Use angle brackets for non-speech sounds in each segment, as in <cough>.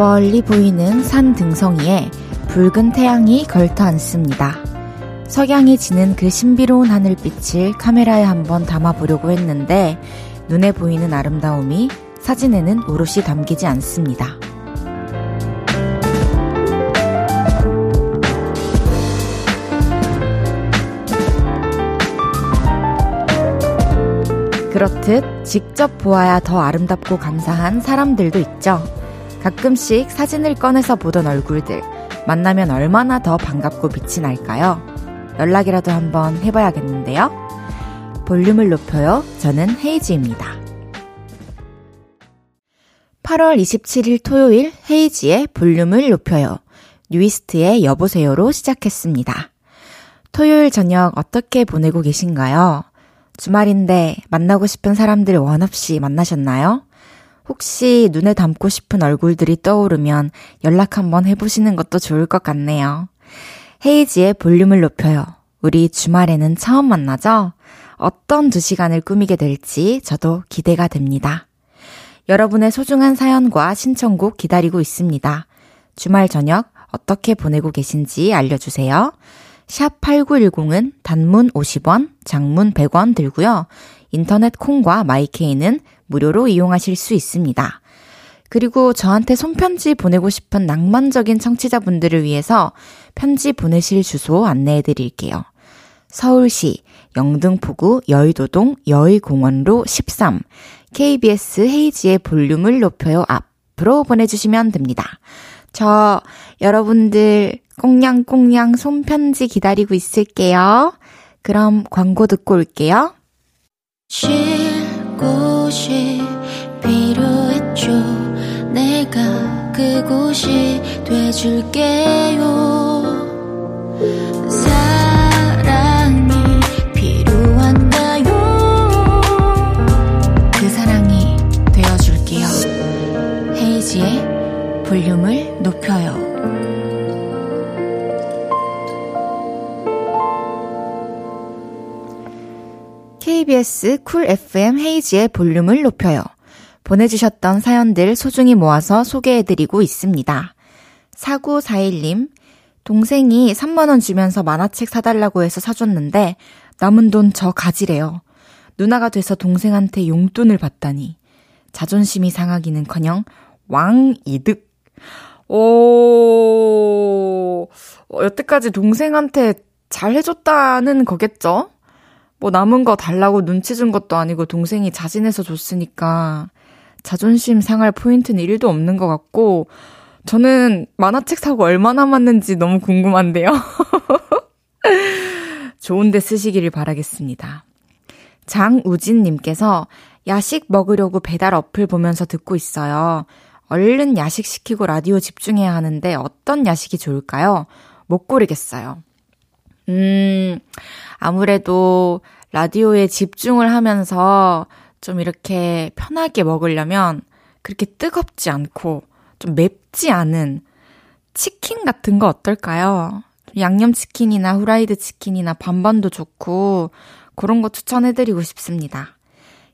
멀리 보이는 산 등성이에 붉은 태양이 걸터 앉습니다. 석양이 지는 그 신비로운 하늘빛을 카메라에 한번 담아보려고 했는데 눈에 보이는 아름다움이 사진에는 오롯이 담기지 않습니다. 그렇듯 직접 보아야 더 아름답고 감사한 사람들도 있죠. 가끔씩 사진을 꺼내서 보던 얼굴들, 만나면 얼마나 더 반갑고 빛이 날까요? 연락이라도 한번 해봐야겠는데요? 볼륨을 높여요. 저는 헤이즈입니다. 8월 27일 토요일 헤이지의 볼륨을 높여요. 뉴이스트의 여보세요로 시작했습니다. 토요일 저녁 어떻게 보내고 계신가요? 주말인데 만나고 싶은 사람들 원 없이 만나셨나요? 혹시 눈에 담고 싶은 얼굴들이 떠오르면 연락 한번 해보시는 것도 좋을 것 같네요. 헤이지의 볼륨을 높여요. 우리 주말에는 처음 만나죠? 어떤 두 시간을 꾸미게 될지 저도 기대가 됩니다. 여러분의 소중한 사연과 신청곡 기다리고 있습니다. 주말 저녁 어떻게 보내고 계신지 알려주세요. 샵 8910은 단문 50원, 장문 100원 들고요. 인터넷 콩과 마이케이는 무료로 이용하실 수 있습니다. 그리고 저한테 손편지 보내고 싶은 낭만적인 청취자분들을 위해서 편지 보내실 주소 안내해 드릴게요. 서울시 영등포구 여의도동 여의공원로 13 KBS 헤이지의 볼륨을 높여요 앞으로 보내주시면 됩니다. 저 여러분들 꽁냥꽁냥 손편지 기다리고 있을게요. 그럼 광고 듣고 올게요. 쉴 곳이 필요했죠. 내가 그곳이 돼줄게요. KBS 쿨 FM 헤이지의 볼륨을 높여요. 보내주셨던 사연들 소중히 모아서 소개해드리고 있습니다. 4941님, 동생이 3만원 주면서 만화책 사달라고 해서 사줬는데 남은 돈 저 가지래요. 누나가 돼서 동생한테 용돈을 받다니. 자존심이 상하기는 커녕 왕 이득. 오, 여태까지 동생한테 잘 해줬다는 거겠죠? 뭐 남은 거 달라고 눈치 준 것도 아니고 동생이 자진해서 줬으니까 자존심 상할 포인트는 1도 없는 것 같고 저는 만화책 사고 얼마 남았는지 너무 궁금한데요. <laughs> 좋은데 쓰시기를 바라겠습니다. 장우진님께서 야식 먹으려고 배달 어플 보면서 듣고 있어요. 얼른 야식 시키고 라디오 집중해야 하는데 어떤 야식이 좋을까요? 못 고르겠어요. 음, 아무래도 라디오에 집중을 하면서 좀 이렇게 편하게 먹으려면 그렇게 뜨겁지 않고 좀 맵지 않은 치킨 같은 거 어떨까요? 양념치킨이나 후라이드 치킨이나 반반도 좋고 그런 거 추천해드리고 싶습니다.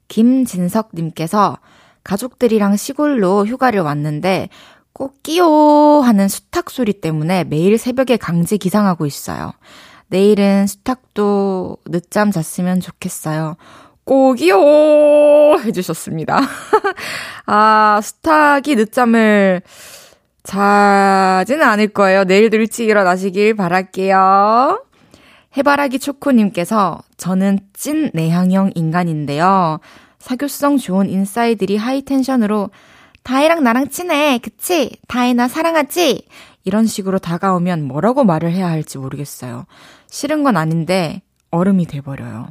김진석님께서 가족들이랑 시골로 휴가를 왔는데 꼭 끼요 하는 수탉 소리 때문에 매일 새벽에 강제 기상하고 있어요. 내일은 수탉도 늦잠 잤으면 좋겠어요. 꼭이요! 해주셨습니다. <laughs> 아, 수탉이 늦잠을 자지는 않을 거예요. 내일도 일찍 일어나시길 바랄게요. 해바라기 초코님께서 저는 찐 내향형 인간인데요. 사교성 좋은 인싸이들이 하이텐션으로 다혜랑 나랑 친해. 그치? 다혜 나 사랑하지? 이런 식으로 다가오면 뭐라고 말을 해야 할지 모르겠어요. 싫은 건 아닌데 얼음이 돼버려요.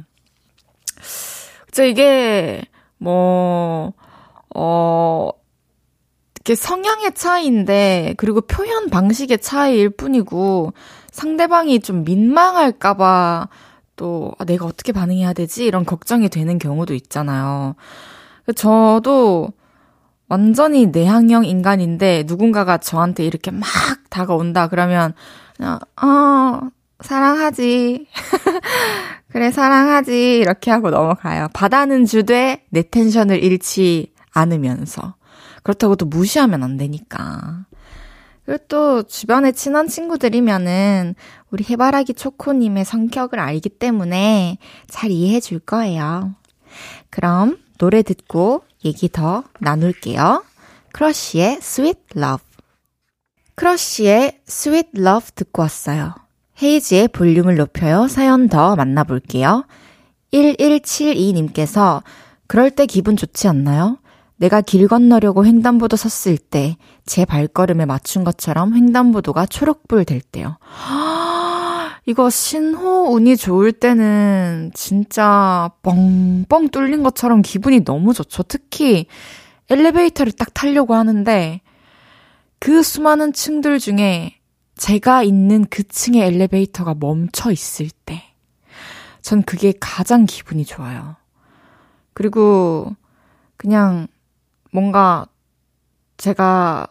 저 이게 뭐, 어, 이렇게 성향의 차이인데, 그리고 표현 방식의 차이일 뿐이고, 상대방이 좀 민망할까봐 또, 아, 내가 어떻게 반응해야 되지? 이런 걱정이 되는 경우도 있잖아요. 저도 완전히 내향형 인간인데, 누군가가 저한테 이렇게 막 다가온다, 그러면, 그냥, 어, 사랑하지. <laughs> 그래, 사랑하지. 이렇게 하고 넘어가요. 바다는 주되 내 텐션을 잃지 않으면서. 그렇다고 또 무시하면 안 되니까. 그리고 또 주변에 친한 친구들이면은 우리 해바라기 초코님의 성격을 알기 때문에 잘 이해해 줄 거예요. 그럼 노래 듣고 얘기 더 나눌게요. 크러쉬의 Sweet Love. 크러쉬의 Sweet Love 듣고 왔어요. 헤이즈의 볼륨을 높여요. 사연 더 만나볼게요. 1172님께서 그럴 때 기분 좋지 않나요? 내가 길 건너려고 횡단보도 섰을 때 제 발걸음에 맞춘 것처럼 횡단보도가 초록불 될 때요. 이거 신호 운이 좋을 때는 진짜 뻥뻥 뚫린 것처럼 기분이 너무 좋죠. 특히 엘리베이터를 딱 타려고 하는데 그 수많은 층들 중에 제가 있는 그 층의 엘리베이터가 멈춰 있을 때, 전 그게 가장 기분이 좋아요. 그리고 그냥 뭔가 제가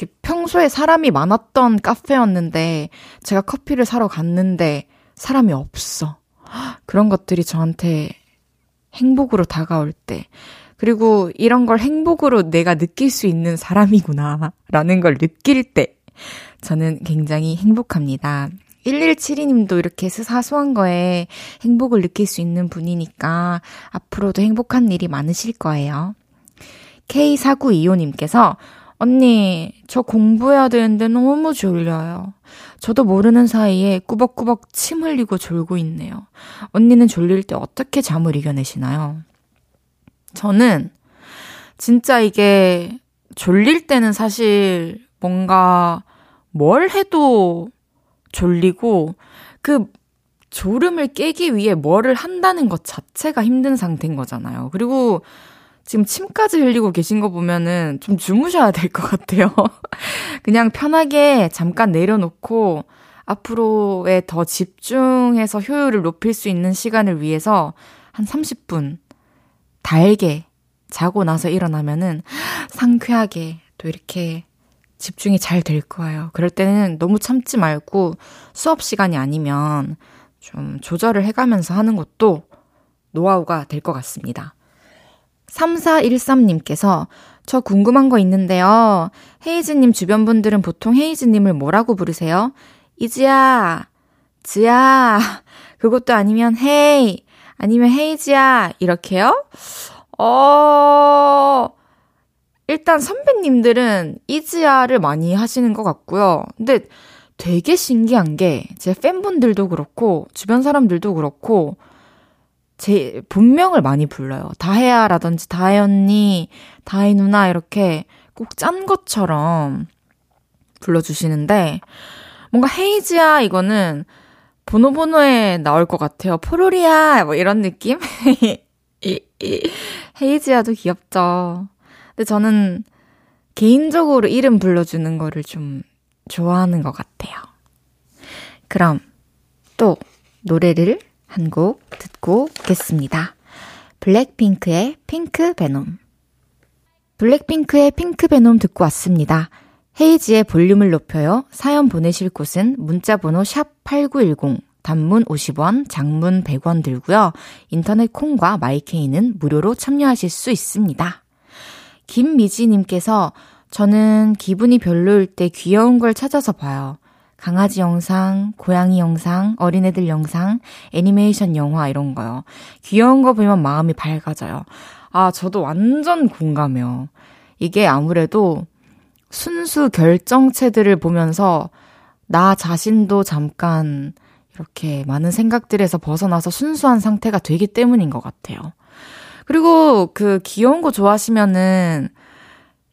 이렇게 평소에 사람이 많았던 카페였는데 제가 커피를 사러 갔는데 사람이 없어. 그런 것들이 저한테 행복으로 다가올 때 그리고 이런 걸 행복으로 내가 느낄 수 있는 사람이구나 라는 걸 느낄 때 저는 굉장히 행복합니다. 1172님도 이렇게 사소한 거에 행복을 느낄 수 있는 분이니까 앞으로도 행복한 일이 많으실 거예요. K4925님께서 언니, 저 공부해야 되는데 너무 졸려요. 저도 모르는 사이에 꾸벅꾸벅 침 흘리고 졸고 있네요. 언니는 졸릴 때 어떻게 잠을 이겨내시나요? 저는 진짜 이게 졸릴 때는 사실 뭔가 뭘 해도 졸리고 그 졸음을 깨기 위해 뭐를 한다는 것 자체가 힘든 상태인 거잖아요. 그리고 지금 침까지 흘리고 계신 거 보면은 좀 주무셔야 될 것 같아요. <laughs> 그냥 편하게 잠깐 내려놓고 앞으로에 더 집중해서 효율을 높일 수 있는 시간을 위해서 한 30분 달게 자고 나서 일어나면은 상쾌하게 또 이렇게 집중이 잘 될 거예요. 그럴 때는 너무 참지 말고 수업 시간이 아니면 좀 조절을 해가면서 하는 것도 노하우가 될 것 같습니다. 3413님께서 저 궁금한 거 있는데요. 헤이즈님 주변 분들은 보통 헤이즈님을 뭐라고 부르세요? 이지야, 지야, 그것도 아니면 헤이, 아니면 헤이지야, 이렇게요? 어, 일단 선배님들은 이지야를 많이 하시는 것 같고요. 근데 되게 신기한 게 제 팬분들도 그렇고 주변 사람들도 그렇고 제 본명을 많이 불러요. 다혜야라든지 다혜 언니, 다혜 누나 이렇게 꼭 짠 것처럼 불러주시는데 뭔가 헤이지야 이거는 보노보노에 나올 것 같아요. 포로리야 뭐 이런 느낌? <laughs> 헤이지야도 귀엽죠. 근데 저는 개인적으로 이름 불러주는 거를 좀 좋아하는 것 같아요. 그럼 또 노래를 한 곡 듣고 오겠습니다. 블랙핑크의 핑크 베놈. 블랙핑크의 핑크 베놈 듣고 왔습니다. 헤이지의 볼륨을 높여요. 사연 보내실 곳은 문자번호 샵8910 단문 50원, 장문 100원 들고요. 인터넷 콩과 마이케이는 무료로 참여하실 수 있습니다. 김미지님께서 저는 기분이 별로일 때 귀여운 걸 찾아서 봐요. 강아지 영상, 고양이 영상, 어린애들 영상, 애니메이션 영화 이런 거요. 귀여운 거 보면 마음이 밝아져요. 아, 저도 완전 공감해요. 이게 아무래도 순수 결정체들을 보면서 나 자신도 잠깐 이렇게 많은 생각들에서 벗어나서 순수한 상태가 되기 때문인 것 같아요. 그리고 그 귀여운 거 좋아하시면은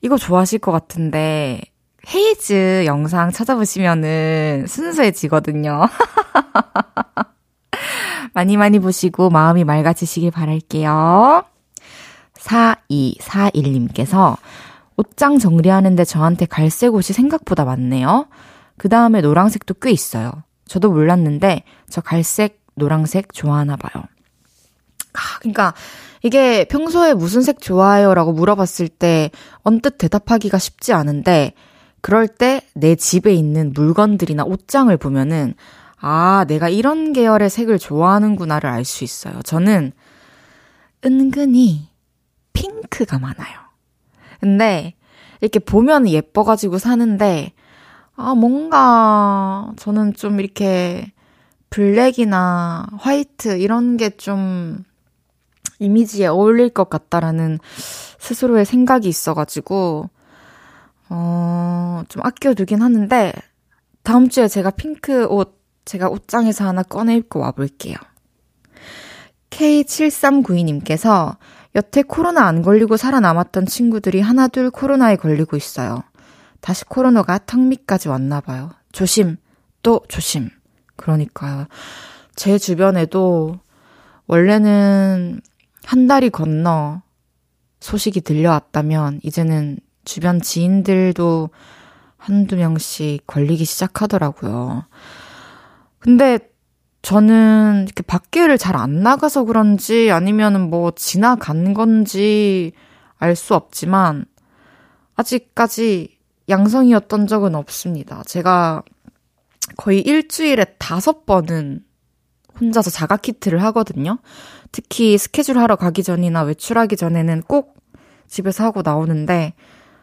이거 좋아하실 것 같은데 헤이즈 영상 찾아보시면은 순수해지거든요. <laughs> 많이 많이 보시고 마음이 맑아지시길 바랄게요. 4241님께서 옷장 정리하는데 저한테 갈색 옷이 생각보다 많네요. 그 다음에 노란색도 꽤 있어요. 저도 몰랐는데 저 갈색, 노란색 좋아하나 봐요. 아, 그러니까 이게 평소에 무슨 색 좋아해요? 라고 물어봤을 때 언뜻 대답하기가 쉽지 않은데 그럴 때 내 집에 있는 물건들이나 옷장을 보면은 아, 내가 이런 계열의 색을 좋아하는구나를 알 수 있어요. 저는 은근히 핑크가 많아요. 근데 이렇게 보면 예뻐가지고 사는데, 아, 뭔가, 저는 좀 이렇게, 블랙이나 화이트, 이런 게 좀, 이미지에 어울릴 것 같다라는 스스로의 생각이 있어가지고, 어, 좀 아껴두긴 하는데, 다음 주에 제가 핑크 옷, 제가 옷장에서 하나 꺼내 입고 와볼게요. K7392님께서 여태 코로나 안 걸리고 살아남았던 친구들이 하나둘 코로나에 걸리고 있어요. 다시 코로나가 턱 밑까지 왔나 봐요. 조심, 또 조심. 그러니까요. 제 주변에도 원래는 한 달이 건너 소식이 들려왔다면 이제는 주변 지인들도 한두 명씩 걸리기 시작하더라고요. 근데 저는 이렇게 밖에를 잘 안 나가서 그런지 아니면은 뭐 지나간 건지 알 수 없지만 아직까지 양성이었던 적은 없습니다. 제가 거의 일주일에 다섯 번은 혼자서 자가 키트를 하거든요. 특히 스케줄 하러 가기 전이나 외출하기 전에는 꼭 집에서 하고 나오는데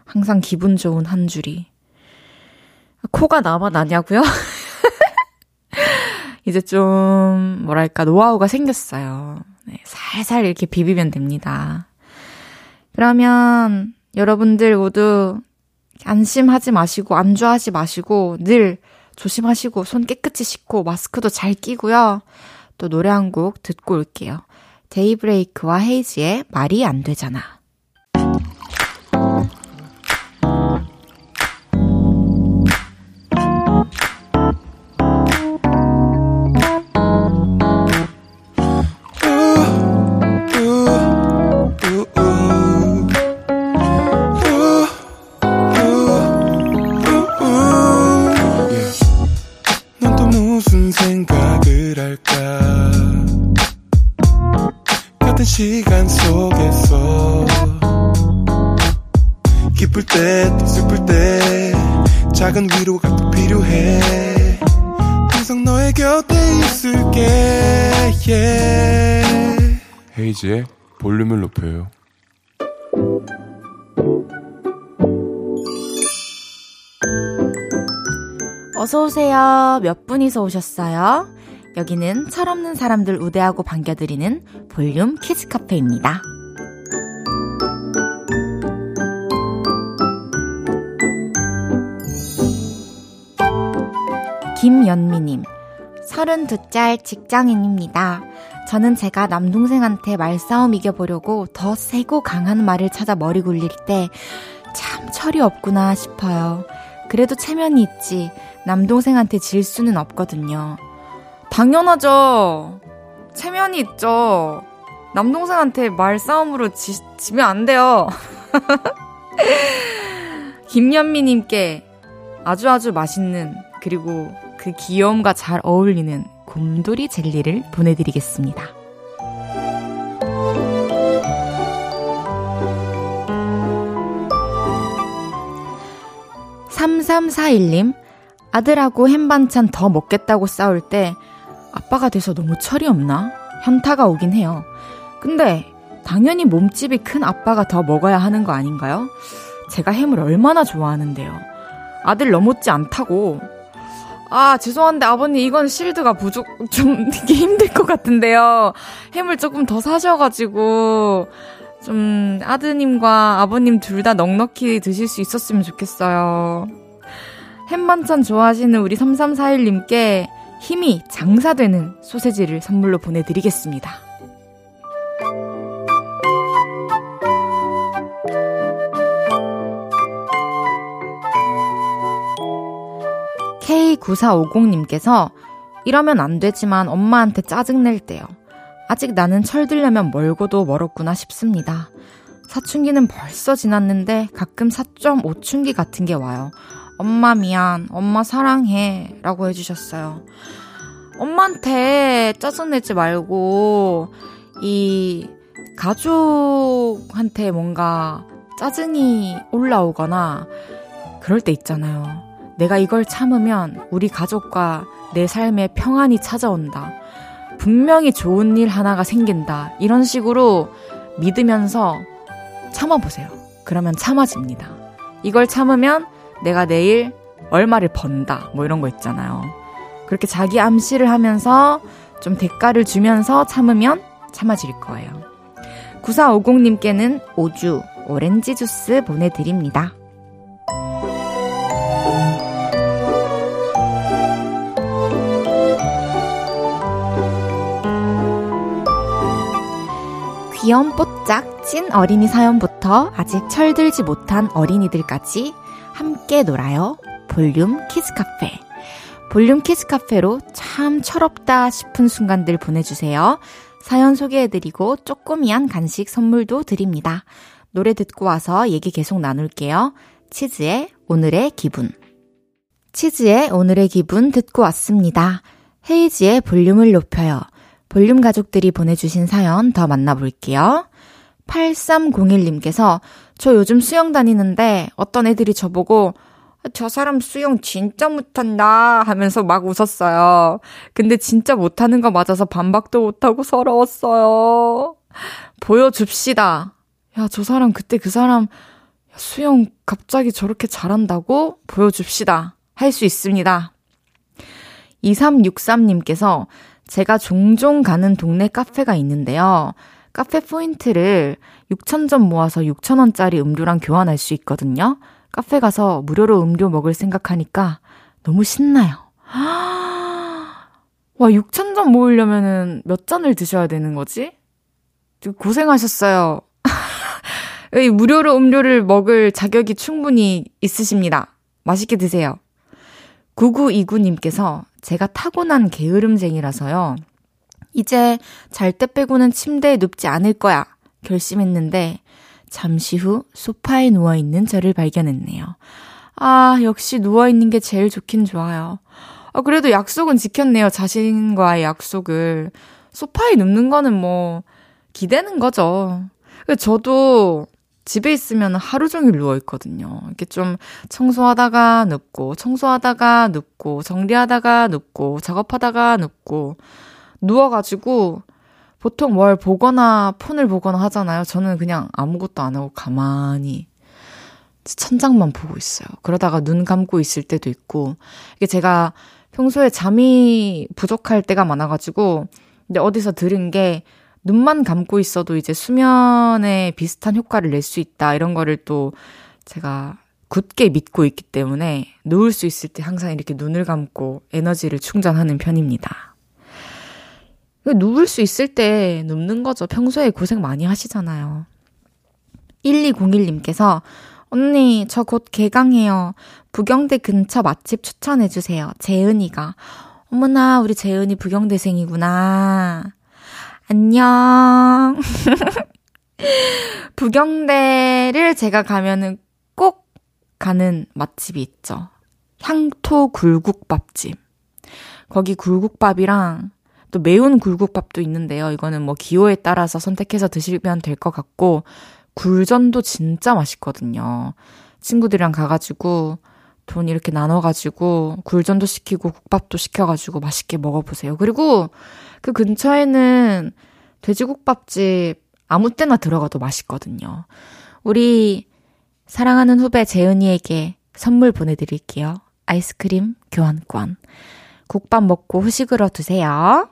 항상 기분 좋은 한 줄이. 코가 남아 나냐고요? <laughs> 이제 좀, 뭐랄까, 노하우가 생겼어요. 네, 살살 이렇게 비비면 됩니다. 그러면 여러분들 모두 안심하지 마시고, 안주하지 마시고, 늘 조심하시고, 손 깨끗이 씻고, 마스크도 잘 끼고요. 또 노래 한 곡 듣고 올게요. 데이브레이크와 헤이즈의 말이 안 되잖아. 헤이지의 볼륨을 높여요. 어서오세요. 몇 분이서 오셨어요? 여기는 철없는 사람들 우대하고 반겨드리는 볼륨 키즈 카페입니다. 김연미님, 32짤 직장인입니다. 저는 제가 남동생한테 말싸움 이겨보려고 더 세고 강한 말을 찾아 머리 굴릴 때 참 철이 없구나 싶어요. 그래도 체면이 있지. 남동생한테 질 수는 없거든요. 당연하죠. 체면이 있죠. 남동생한테 말싸움으로 지, 지면 안 돼요. <laughs> 김연미님께 아주 아주 맛있는 그리고 그 귀여움과 잘 어울리는 곰돌이 젤리를 보내드리겠습니다. 3341님, 아들하고 햄반찬 더 먹겠다고 싸울 때 아빠가 돼서 너무 철이 없나? 현타가 오긴 해요. 근데 당연히 몸집이 큰 아빠가 더 먹어야 하는 거 아닌가요? 제가 햄을 얼마나 좋아하는데요. 아들 넘었지 않다고 아, 죄송한데 아버님 이건 실드가 부족, 좀 <laughs> 이게 힘들 것 같은데요. 햄을 조금 더 사셔가지고, 좀 아드님과 아버님 둘 다 넉넉히 드실 수 있었으면 좋겠어요. 햄 반찬 좋아하시는 우리 3341님께 힘이 장사되는 소세지를 선물로 보내드리겠습니다. K9450님께서 이러면 안 되지만 엄마한테 짜증낼 때요. 아직 나는 철들려면 멀고도 멀었구나 싶습니다. 사춘기는 벌써 지났는데 가끔 4.5춘기 같은 게 와요. 엄마 미안, 엄마 사랑해 라고 해주셨어요. 엄마한테 짜증내지 말고 이 가족한테 뭔가 짜증이 올라오거나 그럴 때 있잖아요. 내가 이걸 참으면 우리 가족과 내 삶에 평안이 찾아온다. 분명히 좋은 일 하나가 생긴다. 이런 식으로 믿으면서 참아보세요. 그러면 참아집니다. 이걸 참으면 내가 내일 얼마를 번다. 뭐 이런 거 있잖아요. 그렇게 자기 암시를 하면서 좀 대가를 주면서 참으면 참아질 거예요. 9450님께는 오주 오렌지 주스 보내드립니다. 귀염뽀짝 찐 어린이 사연부터 아직 철들지 못한 어린이들까지 함께 놀아요. 볼륨 키즈카페. 볼륨 키즈카페로 참 철없다 싶은 순간들 보내주세요. 사연 소개해드리고 쪼꼬미한 간식 선물도 드립니다. 노래 듣고 와서 얘기 계속 나눌게요. 치즈의 오늘의 기분. 치즈의 오늘의 기분 듣고 왔습니다. 헤이지의 볼륨을 높여요. 볼륨 가족들이 보내주신 사연 더 만나볼게요. 8301님께서 저 요즘 수영 다니는데 어떤 애들이 저보고 저 사람 수영 진짜 못한다 하면서 막 웃었어요. 근데 진짜 못하는 거 맞아서 반박도 못하고 서러웠어요. 보여줍시다. 야, 저 사람 그때 그 사람 수영 갑자기 저렇게 잘한다고 보여줍시다. 할 수 있습니다. 2363님께서 제가 종종 가는 동네 카페가 있는데요. 카페 포인트를 6,000점 모아서 6,000원짜리 음료랑 교환할 수 있거든요. 카페 가서 무료로 음료 먹을 생각하니까 너무 신나요. <gasps> 와, 6,000점 모으려면은 몇 잔을 드셔야 되는 거지? 고생하셨어요. <laughs> 무료로 음료를 먹을 자격이 충분히 있으십니다. 맛있게 드세요. 9929님께서 제가 타고난 게으름쟁이라서요. 이제 잘 때 빼고는 침대에 눕지 않을 거야. 결심했는데 잠시 후 소파에 누워 있는 저를 발견했네요. 아, 역시 누워 있는 게 제일 좋긴 좋아요. 아, 그래도 약속은 지켰네요. 자신과의 약속을. 소파에 눕는 거는 뭐, 기대는 거죠. 저도 집에 있으면 하루 종일 누워있거든요. 이렇게 좀 청소하다가 눕고, 청소하다가 눕고, 정리하다가 눕고, 작업하다가 눕고, 누워가지고, 보통 뭘 보거나 폰을 보거나 하잖아요. 저는 그냥 아무것도 안 하고 가만히 천장만 보고 있어요. 그러다가 눈 감고 있을 때도 있고, 이게 제가 평소에 잠이 부족할 때가 많아가지고, 근데 어디서 들은 게, 눈만 감고 있어도 이제 수면에 비슷한 효과를 낼 수 있다. 이런 거를 또 제가 굳게 믿고 있기 때문에 누울 수 있을 때 항상 이렇게 눈을 감고 에너지를 충전하는 편입니다. 누울 수 있을 때 눕는 거죠. 평소에 고생 많이 하시잖아요. 1201님께서 언니, 저 곧 개강해요. 부경대 근처 맛집 추천해주세요. 재은이가. 어머나, 우리 재은이 부경대생이구나. 안녕. <laughs> 부경대를 제가 가면은 꼭 가는 맛집이 있죠. 향토 굴국밥집. 거기 굴국밥이랑 또 매운 굴국밥도 있는데요. 이거는 뭐 기호에 따라서 선택해서 드시면 될 것 같고, 굴전도 진짜 맛있거든요. 친구들이랑 가가지고 돈 이렇게 나눠가지고 굴전도 시키고 국밥도 시켜가지고 맛있게 먹어보세요. 그리고 그 근처에는 돼지국밥집 아무 때나 들어가도 맛있거든요. 우리 사랑하는 후배 재은이에게 선물 보내드릴게요. 아이스크림 교환권. 국밥 먹고 후식으로 드세요.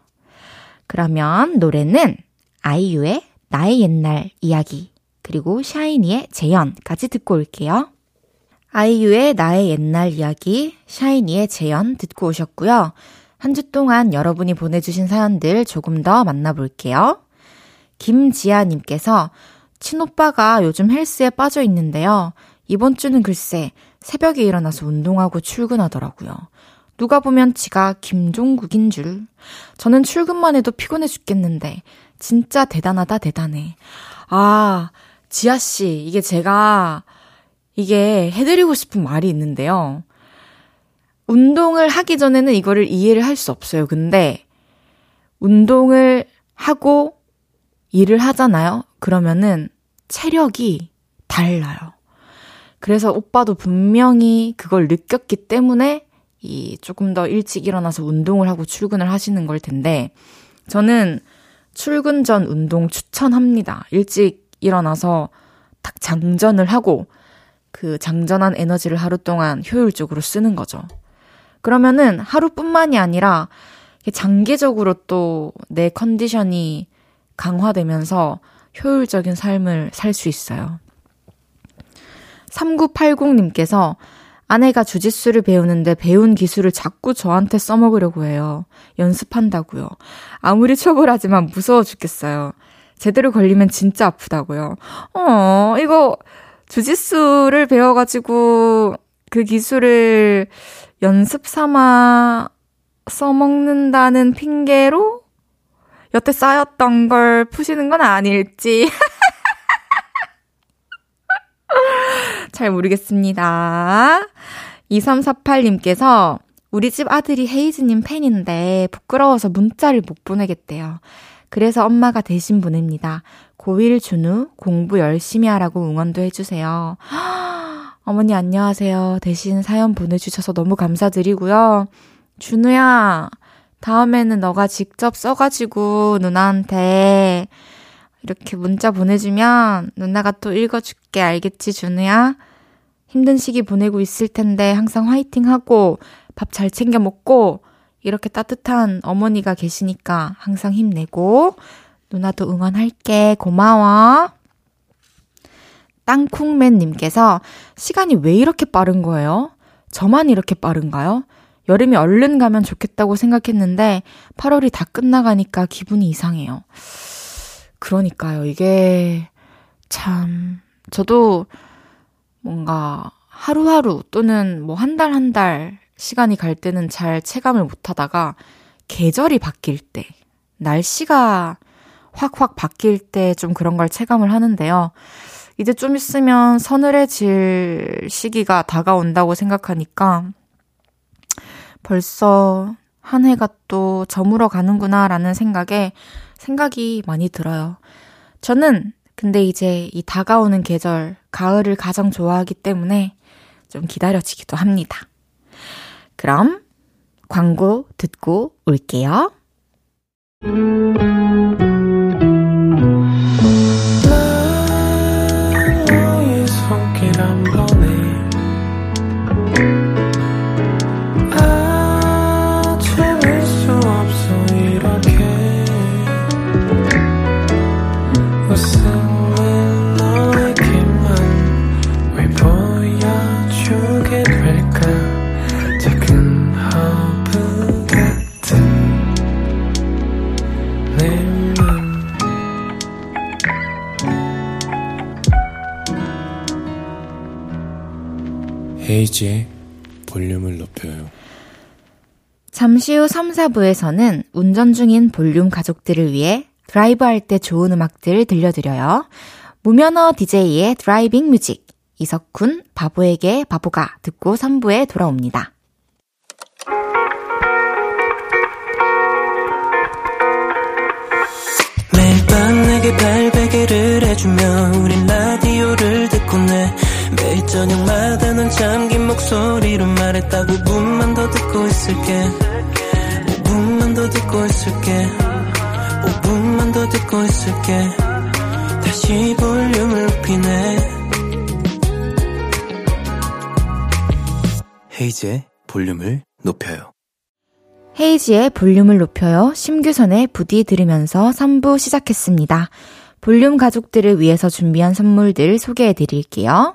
그러면 노래는 아이유의 나의 옛날 이야기, 그리고 샤이니의 재현까지 듣고 올게요. 아이유의 나의 옛날 이야기, 샤이니의 재현 듣고 오셨고요. 한 주 동안 여러분이 보내주신 사연들 조금 더 만나볼게요. 김지아님께서 친오빠가 요즘 헬스에 빠져 있는데요. 이번 주는 글쎄 새벽에 일어나서 운동하고 출근하더라고요. 누가 보면 지가 김종국인 줄. 저는 출근만 해도 피곤해 죽겠는데 진짜 대단하다 대단해. 아, 지아 씨, 이게 제가 이게 해드리고 싶은 말이 있는데요. 운동을 하기 전에는 이거를 이해를 할 수 없어요. 근데 운동을 하고 일을 하잖아요. 그러면은 체력이 달라요. 그래서 오빠도 분명히 그걸 느꼈기 때문에 이 조금 더 일찍 일어나서 운동을 하고 출근을 하시는 걸 텐데 저는 출근 전 운동 추천합니다. 일찍 일어나서 딱 장전을 하고 그 장전한 에너지를 하루 동안 효율적으로 쓰는 거죠. 그러면은 하루뿐만이 아니라 장기적으로 또 내 컨디션이 강화되면서 효율적인 삶을 살 수 있어요. 3980님께서 아내가 주짓수를 배우는데 배운 기술을 자꾸 저한테 써먹으려고 해요. 연습한다고요. 아무리 초보라지만 무서워 죽겠어요. 제대로 걸리면 진짜 아프다고요. 어, 이거 주짓수를 배워가지고 그 기술을 연습 삼아 써먹는다는 핑계로 여태 쌓였던 걸 푸시는 건 아닐지. <laughs> 잘 모르겠습니다. 2348님께서 우리 집 아들이 헤이즈님 팬인데 부끄러워서 문자를 못 보내겠대요. 그래서 엄마가 대신 보냅니다. 고1 준우 공부 열심히 하라고 응원도 해주세요. <gasps> 어머니 안녕하세요. 대신 사연 보내주셔서 너무 감사드리고요. 준우야, 다음에는 너가 직접 써가지고 누나한테 이렇게 문자 보내주면 누나가 또 읽어줄게. 알겠지, 준우야? 힘든 시기 보내고 있을 텐데 항상 화이팅 하고 밥 잘 챙겨 먹고 이렇게 따뜻한 어머니가 계시니까 항상 힘내고 누나도 응원할게. 고마워. 땅콩맨님께서 시간이 왜 이렇게 빠른 거예요? 저만 이렇게 빠른가요? 여름이 얼른 가면 좋겠다고 생각했는데 8월이 다 끝나가니까 기분이 이상해요. 그러니까요. 이게 참 저도 뭔가 하루하루 또는 뭐 한 달 한 달 시간이 갈 때는 잘 체감을 못 하다가 계절이 바뀔 때, 날씨가 확확 바뀔 때 좀 그런 걸 체감을 하는데요. 이제 좀 있으면 서늘해질 시기가 다가온다고 생각하니까 벌써 한 해가 또 저물어 가는구나라는 생각에 생각이 많이 들어요. 저는 근데 이제 이 다가오는 계절, 가을을 가장 좋아하기 때문에 좀 기다려지기도 합니다. 그럼 광고 듣고 올게요. 헤이즈의 볼륨을 높여요. 잠시 후 3, 4부에서는 운전 중인 볼륨 가족들을 위해 드라이브 할 때 좋은 음악들 들려드려요. 무면허 DJ의 driving music, 이석훈, 바보에게 바보가 듣고 3부에 돌아옵니다. 매일 밤 내게 팔베개를 해주며 우린 라디오를 듣고 내 매일 저녁마다 넌 잠긴 목소리로 말했다 5분만 더 듣고 있을게 5분만 더 듣고 있을게 5분만 더 듣고 있을게 다시 볼륨을 높이네 헤이즈의 볼륨을 높여요 헤이지의 볼륨을 높여요. 심규선의 부디 들으면서 3부 시작했습니다. 볼륨 가족들을 위해서 준비한 선물들 소개해 드릴게요.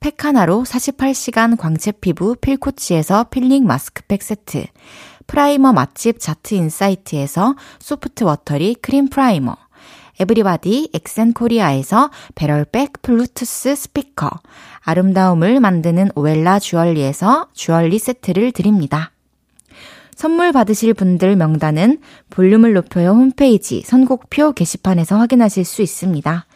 팩 하나로 48시간 광채 피부 필코치에서 필링 마스크팩 세트, 프라이머 맛집 자트 인사이트에서 소프트 워터리 크림 프라이머, 에브리바디 엑센 코리아에서 배럴백 블루투스 스피커, 아름다움을 만드는 오엘라 주얼리에서 주얼리 세트를 드립니다. 선물 받으실 분들 명단은 볼륨을 높여요 홈페이지 선곡표 게시판에서 확인하실 수 있습니다.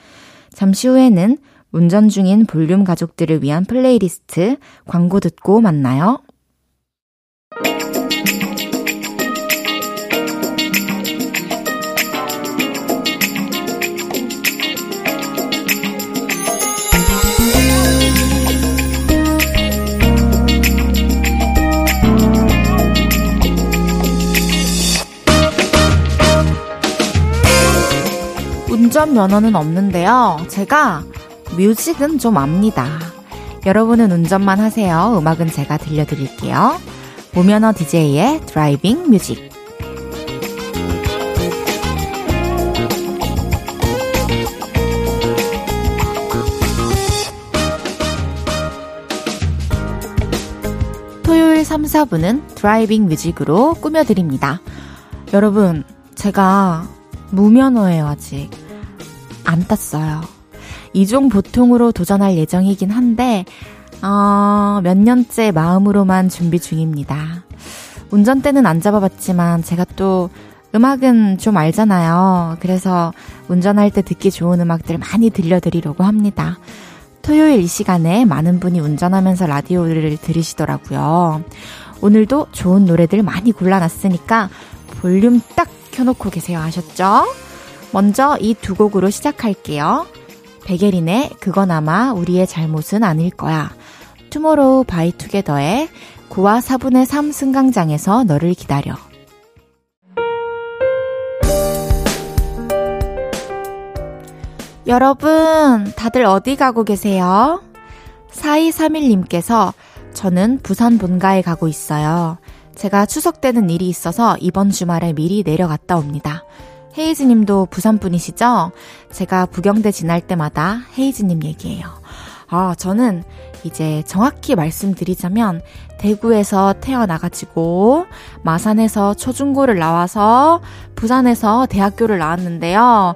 잠시 후에는 운전 중인 볼륨 가족들을 위한 플레이리스트 광고 듣고 만나요. 운전 면허는 없는데요. 제가 music은 좀 압니다. 여러분은 운전만 하세요. 음악은 제가 들려드릴게요. 무면허 DJ의 driving music. 토요일 3, 4부는 driving music으로 꾸며드립니다. 여러분, 제가 무면허예요, 아직. 안 땄어요. 이종 보통으로 도전할 예정이긴 한데, 어, 몇 년째 마음으로만 준비 중입니다. 운전대는 안 잡아봤지만 제가 또 음악은 좀 알잖아요. 그래서 운전할 때 듣기 좋은 음악들 많이 들려드리려고 합니다. 토요일 이 시간에 많은 분이 운전하면서 라디오를 들으시더라고요. 오늘도 좋은 노래들 많이 골라놨으니까 볼륨 딱 켜놓고 계세요. 아셨죠? 먼저 이 두 곡으로 시작할게요. 백예린의 그건 아마 우리의 잘못은 아닐 거야. 투모로우바이투게더의 9와 4분의 3 승강장에서 너를 기다려. 여러분, 다들 어디 가고 계세요? 4231님께서 저는 부산 본가에 가고 있어요. 제가 추석 때는 일이 있어서 이번 주말에 미리 내려갔다 옵니다. 헤이즈 님도 부산 분이시죠? 제가 부경대 지날 때마다 헤이즈 님 얘기해요. 아, 저는 이제 정확히 말씀드리자면 대구에서 태어나가지고 마산에서 초중고를 나와서 부산에서 대학교를 나왔는데요.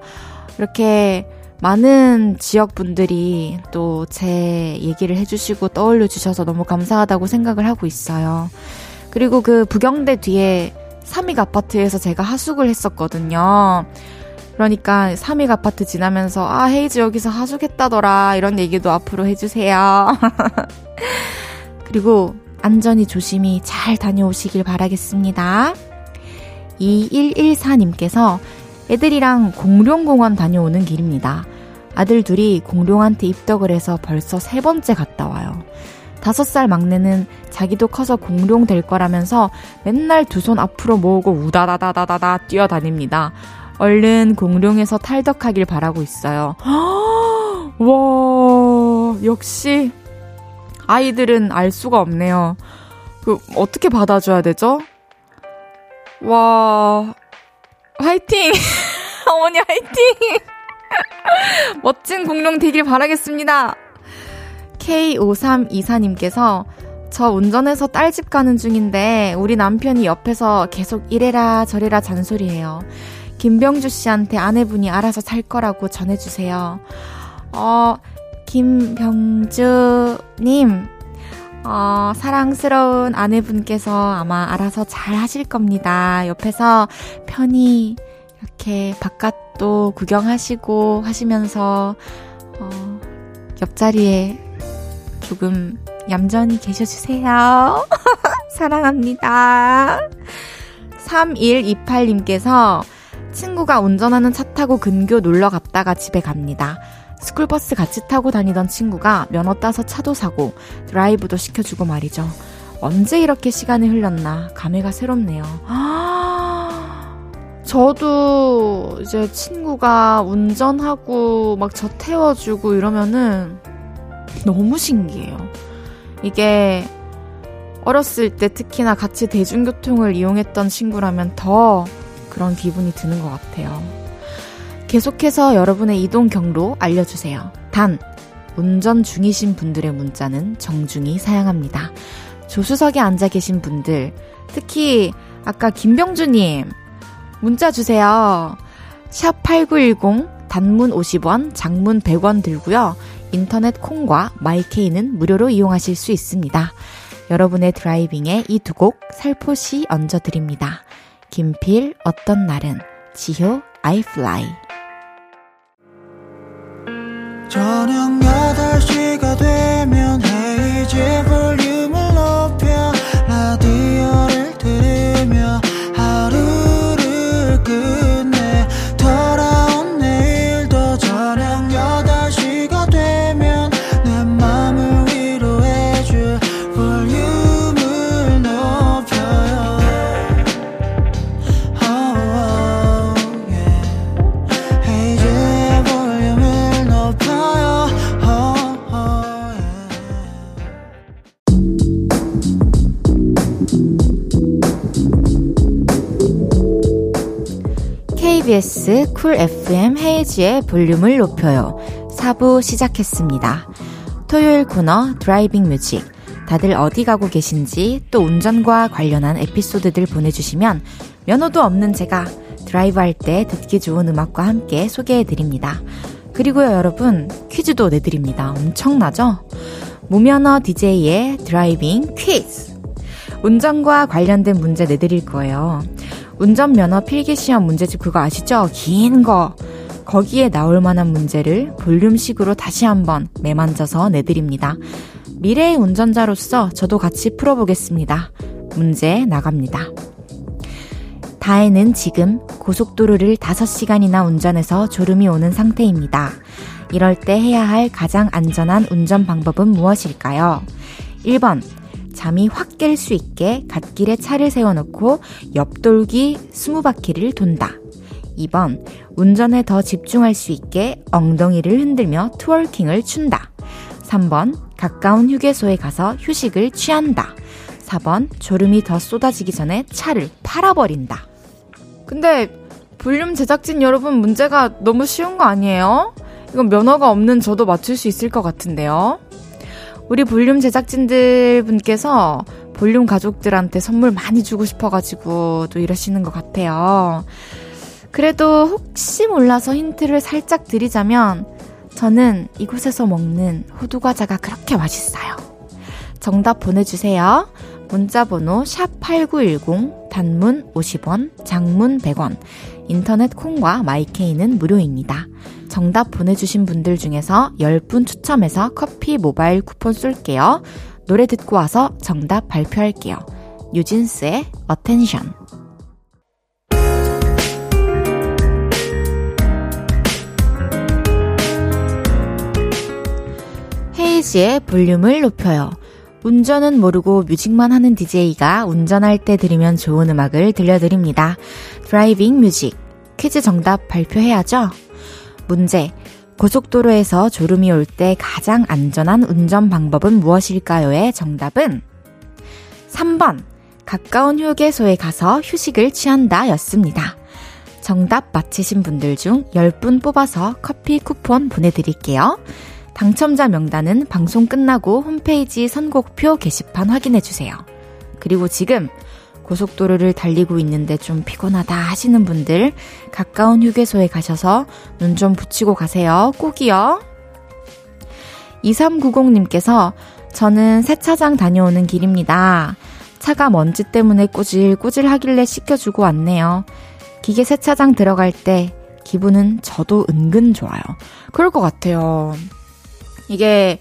이렇게 많은 지역 분들이 또 제 얘기를 해주시고 떠올려 주셔서 너무 감사하다고 생각을 하고 있어요. 그리고 그 부경대 뒤에 삼익 아파트에서 제가 하숙을 했었거든요. 그러니까 삼익 아파트 지나면서 아 헤이즈 여기서 하숙했다더라 이런 얘기도 앞으로 해주세요. <laughs> 그리고 안전히 조심히 잘 다녀오시길 바라겠습니다. 2114님께서 애들이랑 공룡공원 다녀오는 길입니다. 아들 둘이 공룡한테 입덕을 해서 벌써 세 번째 갔다 와요. 다섯 살 막내는 자기도 커서 공룡 될 거라면서 맨날 두 손 앞으로 모으고 우다다다다다다 뛰어다닙니다. 얼른 공룡에서 탈덕하길 바라고 있어요. <gasps> 와, 역시 아이들은 알 수가 없네요. 그 어떻게 받아줘야 되죠? 와, 화이팅! <laughs> 어머니 화이팅! <laughs> 멋진 공룡 되길 바라겠습니다. K5324님께서 저 운전해서 딸집 가는 중인데 우리 남편이 옆에서 계속 이래라 저래라 잔소리해요. 김병주 씨한테 아내분이 알아서 살 거라고 전해주세요. 어, 김병주님, 어, 사랑스러운 아내분께서 아마 알아서 잘 하실 겁니다. 옆에서 편히 이렇게 바깥도 구경하시고 하시면서, 어, 옆자리에 조금 얌전히 계셔주세요. <laughs> 사랑합니다. 3128님께서 친구가 운전하는 차 타고 근교 놀러 갔다가 집에 갑니다. 스쿨버스 같이 타고 다니던 친구가 면허 따서 차도 사고 드라이브도 시켜주고 말이죠. 언제 이렇게 시간이 흘렀나 감회가 새롭네요. 아, <gasps> 저도 이제 친구가 운전하고 막 저 태워주고 이러면은 너무 신기해요. 이게 어렸을 때 특히나 같이 대중교통을 이용했던 친구라면 더 그런 기분이 드는 것 같아요. 계속해서 여러분의 이동 경로 알려주세요. 단, 운전 중이신 분들의 문자는 정중히 사양합니다. 조수석에 앉아 계신 분들, 특히 아까 김병주님, 문자 주세요. 샵 8910, 단문 50원, 장문 100원 들고요. 인터넷 콩과 마이케이는 무료로 이용하실 수 있습니다. 여러분의 드라이빙에 이 두 곡 살포시 얹어드립니다. 김필 어떤 날은 지효 I fly 저녁 8시가 되면 헤이즈 볼륨을 높여 KBS 쿨 FM 헤이즈의 볼륨을 높여요. 4부 시작했습니다. 토요일 코너 driving music. 다들 어디 가고 계신지 또 운전과 관련한 에피소드들 보내주시면 면허도 없는 제가 드라이브 할 때 듣기 좋은 음악과 함께 소개해드립니다. 그리고요, 여러분, 퀴즈도 내드립니다. 엄청나죠? 무면허 DJ의 driving 퀴즈. 운전과 관련된 문제 내드릴 거예요. 운전면허 필기시험 문제집 그거 아시죠? 긴 거. 거기에 나올 만한 문제를 볼륨식으로 다시 한번 매만져서 내드립니다. 미래의 운전자로서 저도 같이 풀어보겠습니다. 문제 나갑니다. 다혜는 지금 고속도로를 5시간이나 운전해서 졸음이 오는 상태입니다. 이럴 때 해야 할 가장 안전한 운전 방법은 무엇일까요? 1번, 잠이 확 깰 수 있게 갓길에 차를 세워놓고 옆돌기 20바퀴를 돈다. 2번, 운전에 더 집중할 수 있게 엉덩이를 흔들며 트월킹을 춘다. 3번, 가까운 휴게소에 가서 휴식을 취한다. 4번, 졸음이 더 쏟아지기 전에 차를 팔아버린다. 근데 볼륨 제작진 여러분 문제가 너무 쉬운 거 아니에요? 이건 면허가 없는 저도 맞출 수 있을 것 같은데요. 우리 볼륨 제작진들 분께서 볼륨 가족들한테 선물 많이 주고 싶어가지고 또 이러시는 것 같아요. 그래도 혹시 몰라서 힌트를 살짝 드리자면 저는 이곳에서 먹는 호두과자가 그렇게 맛있어요. 정답 보내주세요. 문자번호 샵8910 단문 50원, 장문 100원, 인터넷 콩과 마이케이는 무료입니다. 정답 보내주신 분들 중에서 10분 추첨해서 커피 모바일 쿠폰 쏠게요. 노래 듣고 와서 정답 발표할게요. 뉴진스의 Attention. 헤이즈의 볼륨을 높여요. 운전은 모르고 music만 하는 DJ가 운전할 때 들으면 좋은 음악을 들려드립니다. driving music. 퀴즈 정답 발표해야죠? 문제. 고속도로에서 졸음이 올 때 가장 안전한 운전 방법은 무엇일까요?의 정답은 3번. 가까운 휴게소에 가서 휴식을 취한다 였습니다. 정답 맞히신 분들 중 10분 뽑아서 커피 쿠폰 보내드릴게요. 당첨자 명단은 방송 끝나고 홈페이지 선곡표 게시판 확인해주세요. 그리고 지금 고속도로를 달리고 있는데 좀 피곤하다 하시는 분들 가까운 휴게소에 가셔서 눈 좀 붙이고 가세요. 꼭이요. 2390님께서 저는 세차장 다녀오는 길입니다. 차가 먼지 때문에 꼬질꼬질 하길래 씻겨주고 왔네요. 기계 세차장 들어갈 때 기분은 저도 은근 좋아요. 그럴 것 같아요. 이게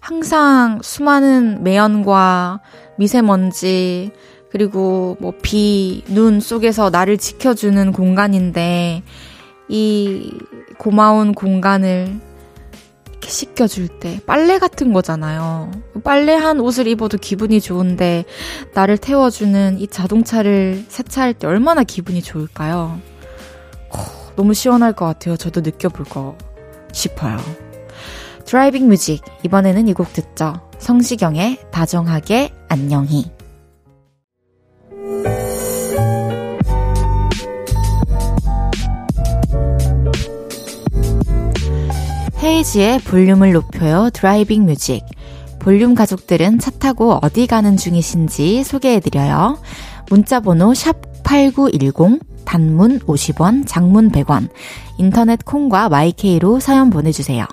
항상 수많은 매연과 미세먼지, 그리고 뭐 비, 눈 속에서 나를 지켜주는 공간인데, 이 고마운 공간을 이렇게 씻겨줄 때, 빨래 같은 거잖아요. 빨래한 옷을 입어도 기분이 좋은데, 나를 태워주는 이 자동차를 세차할 때 얼마나 기분이 좋을까요? 너무 시원할 것 같아요. 저도 느껴보고 싶어요. driving music. 이번에는 이 곡 듣죠. 성시경의 다정하게 안녕히. 헤이즈의 볼륨을 높여요 driving music. 볼륨 가족들은 차 타고 어디 가는 중이신지 소개해드려요. 문자번호 샵8910, 단문 50원, 장문 100원, 인터넷 콩과 마이K로 사연 보내주세요.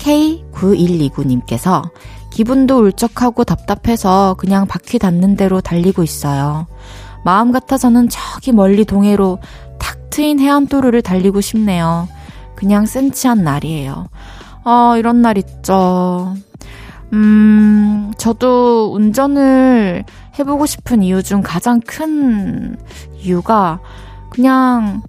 K9129님께서 기분도 울적하고 답답해서 그냥 바퀴 닿는 대로 달리고 있어요. 마음 같아서는 저기 멀리 동해로 탁 트인 해안도로를 달리고 싶네요. 그냥 센치한 날이에요. 아, 이런 날 있죠. 음, 저도 운전을 해보고 싶은 이유 중 가장 큰 이유가 그냥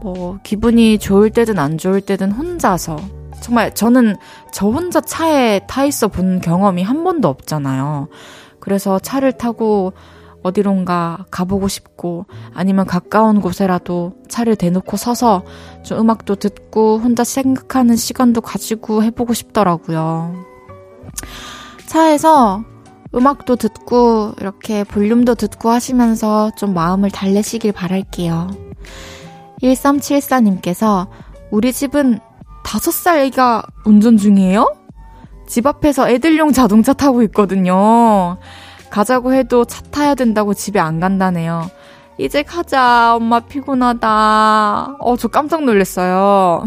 뭐 기분이 좋을 때든 안 좋을 때든 혼자서 정말 저는 저 혼자 차에 타 있어 본 경험이 한 번도 없잖아요. 그래서 차를 타고 어디론가 가보고 싶고 아니면 가까운 곳에라도 차를 대놓고 서서 좀 음악도 듣고 혼자 생각하는 시간도 가지고 해보고 싶더라고요. 차에서 음악도 듣고 이렇게 볼륨도 듣고 하시면서 좀 마음을 달래시길 바랄게요. 1374님께서 우리 집은 5살 애가 운전 중이에요? 집 앞에서 애들용 자동차 타고 있거든요. 가자고 해도 차 타야 된다고 집에 안 간다네요. 이제 가자. 엄마 피곤하다. 어, 저 깜짝 놀랐어요.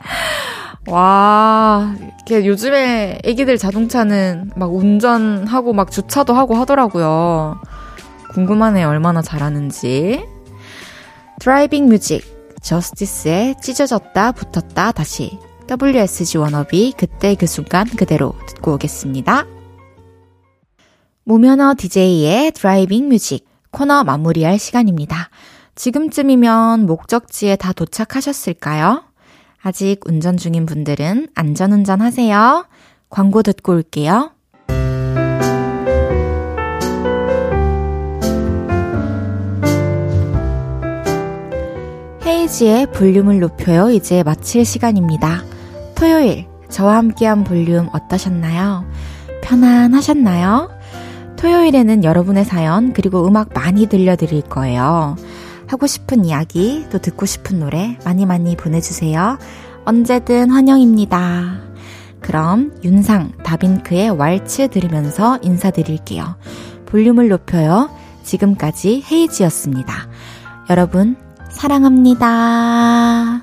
<laughs> 와, 이렇게 요즘에 애기들 자동차는 막 운전하고 막 주차도 하고 하더라고요. 궁금하네요. 얼마나 잘하는지. driving music. 저스디스의 찢어졌다 붙었다 다시 WSG 워너비 그때 그 순간 그대로 듣고 오겠습니다. 무면허 DJ의 driving music 코너 마무리할 시간입니다. 지금쯤이면 목적지에 다 도착하셨을까요? 아직 운전 중인 분들은 안전운전 하세요. 광고 듣고 올게요. 헤이지의 볼륨을 높여요. 이제 마칠 시간입니다. 토요일, 저와 함께한 볼륨 어떠셨나요? 편안하셨나요? 토요일에는 여러분의 사연, 그리고 음악 많이 들려드릴 거예요. 하고 싶은 이야기, 또 듣고 싶은 노래 많이 많이 보내주세요. 언제든 환영입니다. 그럼 윤상, 다빈크의 왈츠 들으면서 인사드릴게요. 볼륨을 높여요. 지금까지 헤이지였습니다. 여러분, 사랑합니다.